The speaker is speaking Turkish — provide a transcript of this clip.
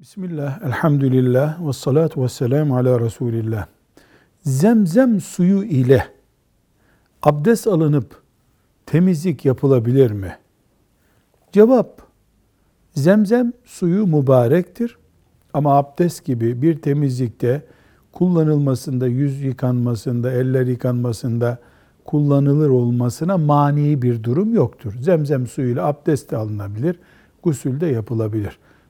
Bismillah, elhamdülillah, ve salatu ve selamu ala Resulillah. Zemzem suyu ile abdest alınıp temizlik yapılabilir mi? Cevap, zemzem suyu mübarektir. Ama abdest gibi bir temizlikte kullanılmasında, yüz yıkanmasında, eller yıkanmasında kullanılır olmasına mani bir durum yoktur. Zemzem suyuyla abdest de alınabilir, gusül de yapılabilir.